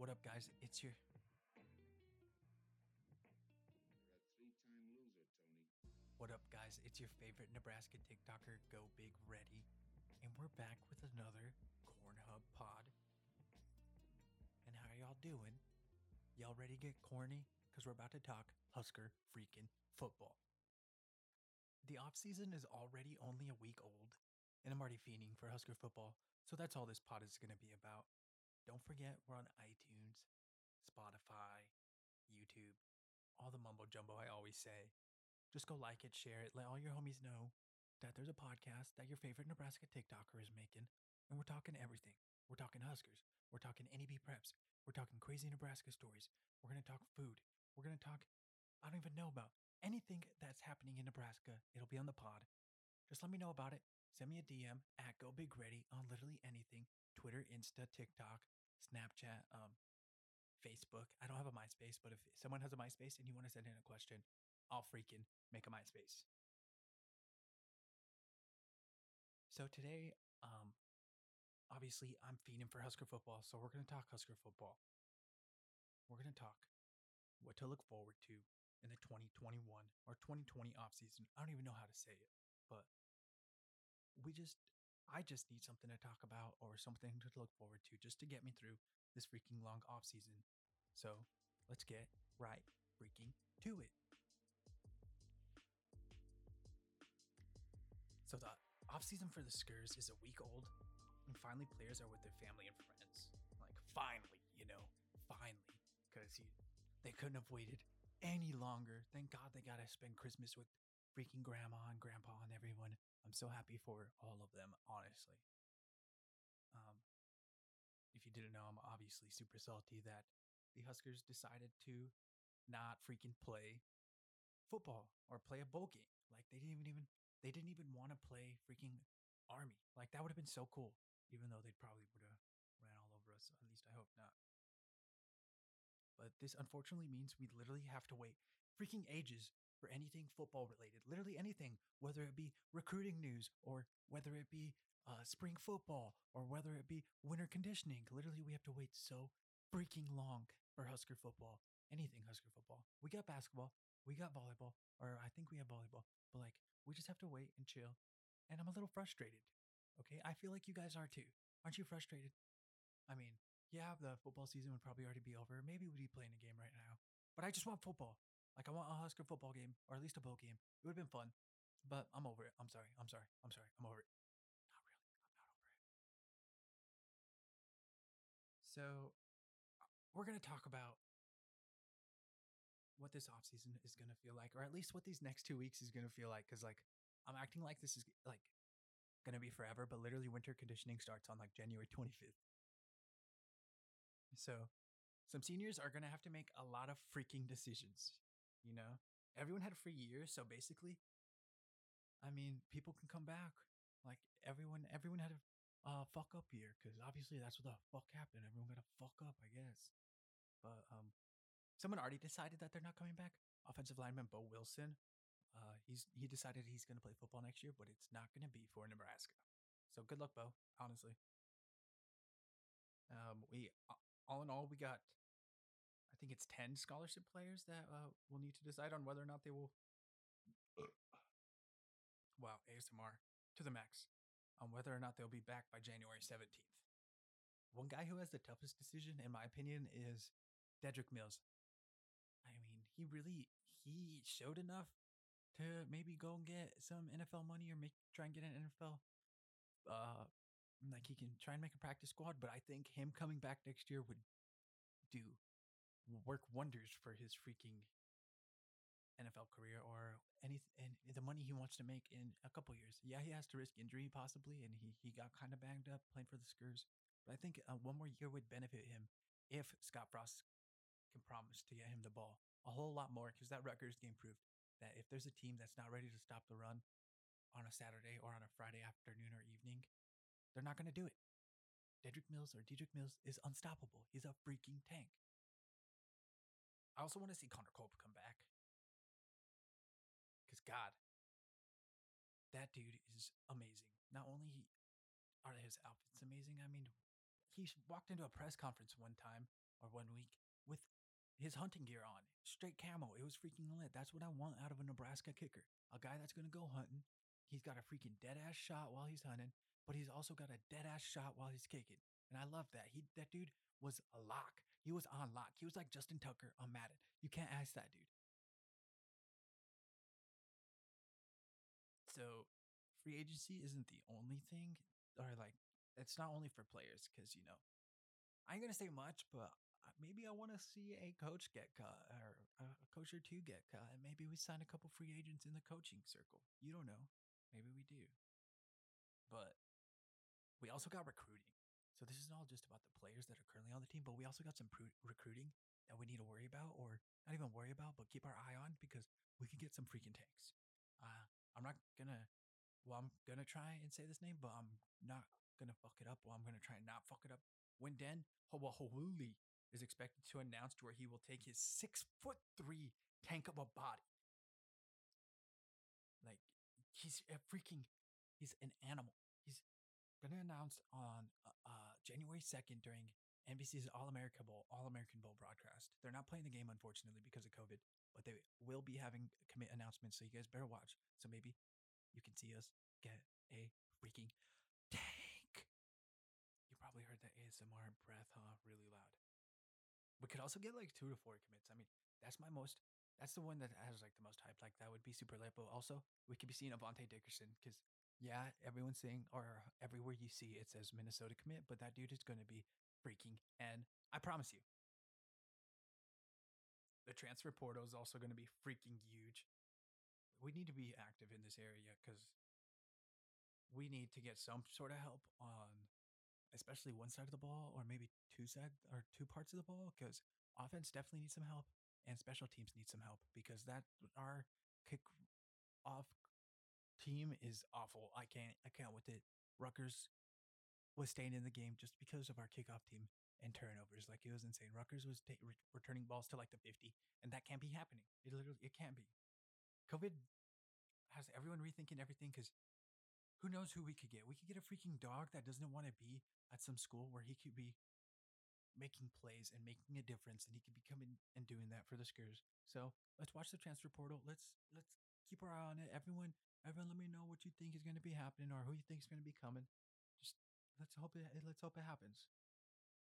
What up, guys? It's your. You're a three-time loser, Tony. What up, guys? It's your favorite Nebraska TikToker, Go Big Ready, and we're back with another Corn Hub pod. And how y'all doing? Y'all ready to get corny? Because we're about to talk Husker freaking football. The off season is already only a week old, and I'm already fiending for Husker football. So that's all this pod is going to be about. Don't forget, we're on iTunes, Spotify, YouTube, all the mumbo jumbo I always say. Just go like it, share it, let all your homies know that there's a podcast that your favorite Nebraska TikToker is making, and we're talking everything. We're talking Huskers. We're talking NEB preps. We're talking crazy Nebraska stories. We're going to talk food. We're going to talk, I don't even know about anything that's happening in Nebraska. It'll be on the pod. Just let me know about it. Send me a DM at Go Big Ready on literally anything Twitter, Insta, TikTok, Snapchat, um, Facebook. I don't have a MySpace, but if someone has a MySpace and you want to send in a question, I'll freaking make a MySpace. So today, um, obviously, I'm feeding for Husker football, so we're going to talk Husker football. We're going to talk what to look forward to in the 2021 or 2020 offseason. I don't even know how to say it, but we just, I just need something to talk about or something to look forward to just to get me through this freaking long off season. So let's get right freaking to it. So the off season for the Skurs is a week old, and finally players are with their family and friends. Like finally, you know, finally, because they couldn't have waited any longer. Thank God they got to spend Christmas with freaking grandma and grandpa and everyone. I'm so happy for all of them, honestly. Um, if you didn't know, I'm obviously super salty that the Huskers decided to not freaking play football or play a bowl game. Like they didn't even they didn't even want to play freaking Army. Like that would have been so cool, even though they probably would have ran all over us. At least I hope not. But this unfortunately means we literally have to wait freaking ages for anything football related. Literally anything, whether it be recruiting news or whether it be uh, spring football or whether it be winter conditioning. Literally, we have to wait so freaking long for Husker football. Anything Husker football. We got basketball, we got volleyball, or I think we have volleyball, but like we just have to wait and chill. And I'm a little frustrated. Okay, I feel like you guys are too. Aren't you frustrated? I mean, yeah, the football season would probably already be over. Maybe we'd be playing a game right now. But I just want football. Like I want a Husker football game, or at least a bowl game. It would have been fun. But I'm over it. I'm sorry. I'm sorry. I'm sorry. I'm over it. Not really. I'm not over it. So uh, we're gonna talk about what this offseason is gonna feel like, or at least what these next two weeks is gonna feel like. Cause like I'm acting like this is like gonna be forever, but literally winter conditioning starts on like January 25th. So some seniors are gonna have to make a lot of freaking decisions. You know, everyone had a free year, so basically, I mean, people can come back. Like everyone, everyone had a uh, fuck up year because obviously that's what the fuck happened. Everyone got a fuck up, I guess. But um, someone already decided that they're not coming back. Offensive lineman Boe Wilson, uh, he's he decided he's going to play football next year, but it's not going to be for Nebraska. So good luck, Boe. Honestly. Um, we all in all, we got think it's 10 scholarship players that uh, will need to decide on whether or not they will. wow, ASMR to the max on whether or not they'll be back by January 17th. One guy who has the toughest decision, in my opinion, is Dedrick Mills. I mean, he really he showed enough to maybe go and get some NFL money or make try and get an NFL uh like he can try and make a practice squad, but I think him coming back next year would do work wonders for his freaking NFL career or any and the money he wants to make in a couple years. Yeah, he has to risk injury possibly, and he he got kind of banged up playing for the Skurs. But I think uh, one more year would benefit him if Scott Frost can promise to get him the ball a whole lot more because that Rutgers game proved that if there's a team that's not ready to stop the run on a Saturday or on a Friday afternoon or evening, they're not going to do it. Dedrick Mills or Dedrick Mills is unstoppable. He's a freaking tank. I also want to see Connor Culp come back. Because, God, that dude is amazing. Not only are his outfits amazing, I mean, he walked into a press conference one time or one week with his hunting gear on, straight camo. It was freaking lit. That's what I want out of a Nebraska kicker. A guy that's gonna go hunting. He's got a freaking dead ass shot while he's hunting, but he's also got a dead ass shot while he's kicking. And I love that. He that dude was a lock. He was on lock. He was like Justin Tucker on Madden. You can't ask that dude. So free agency isn't the only thing, or like it's not only for players because you know I ain't gonna say much, but uh, maybe I want to see a coach get cut or a coach or two get cut, and maybe we sign a couple free agents in the coaching circle. You don't know, maybe we do, but we also got recruiting. So this is all just about the players that are currently on the team, but we also got some recruiting that we need to worry about, or not even worry about, but keep our eye on because we could get some freaking tanks. Uh, I'm not gonna well, I'm gonna try and say this name, but I'm not gonna fuck it up. Well, I'm gonna try and not fuck it up. Wynden Ho'ohuli is expected to announce where he will take his six foot three tank of a body. Like he's a freaking, he's an animal. He's gonna announce on uh, uh January second during NBC's All America Bowl, All American Bowl broadcast. They're not playing the game unfortunately because of COVID, but they will be having commit announcements. So you guys better watch. So maybe you can see us get a freaking tank. You probably heard that ASMR breath, huh? Really loud. We could also get like two to four commits. I mean, that's my most. That's the one that has like the most hype. Like that would be super lit. But also, we could be seeing Avante Dickerson because yeah, everyone's saying or everywhere you see it says Minnesota commit, but that dude is going to be freaking. And I promise you, the transfer portal is also going to be freaking huge we need to be active in this area because we need to get some sort of help on especially one side of the ball or maybe two side or two parts of the ball because offense definitely needs some help and special teams need some help because that our kick off team is awful. I can't I can't with it. Rutgers was staying in the game just because of our kickoff team and turnovers. Like it was insane. Rutgers was re- returning balls to like the 50 and that can't be happening. It literally it can't be. COVID has everyone rethinking everything because who knows who we could get? We could get a freaking dog that doesn't want to be at some school where he could be making plays and making a difference, and he could be coming and doing that for the Skurs. So let's watch the transfer portal. Let's let's keep our eye on it. Everyone, everyone, let me know what you think is going to be happening or who you think is going to be coming. Just let's hope it. Eh, let's hope it happens.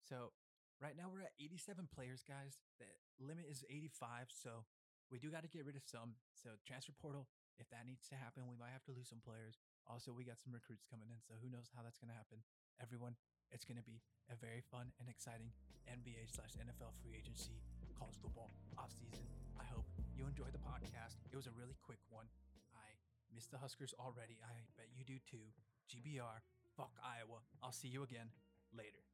So right now we're at 87 players, guys. The limit is 85. So we do got to get rid of some. So transfer portal, if that needs to happen, we might have to lose some players. Also, we got some recruits coming in, so who knows how that's going to happen. Everyone, it's going to be a very fun and exciting NBA slash NFL free agency college football offseason. I hope you enjoyed the podcast. It was a really quick one. Miss the Huskers already. I bet you do too. GBR, fuck Iowa. I'll see you again later.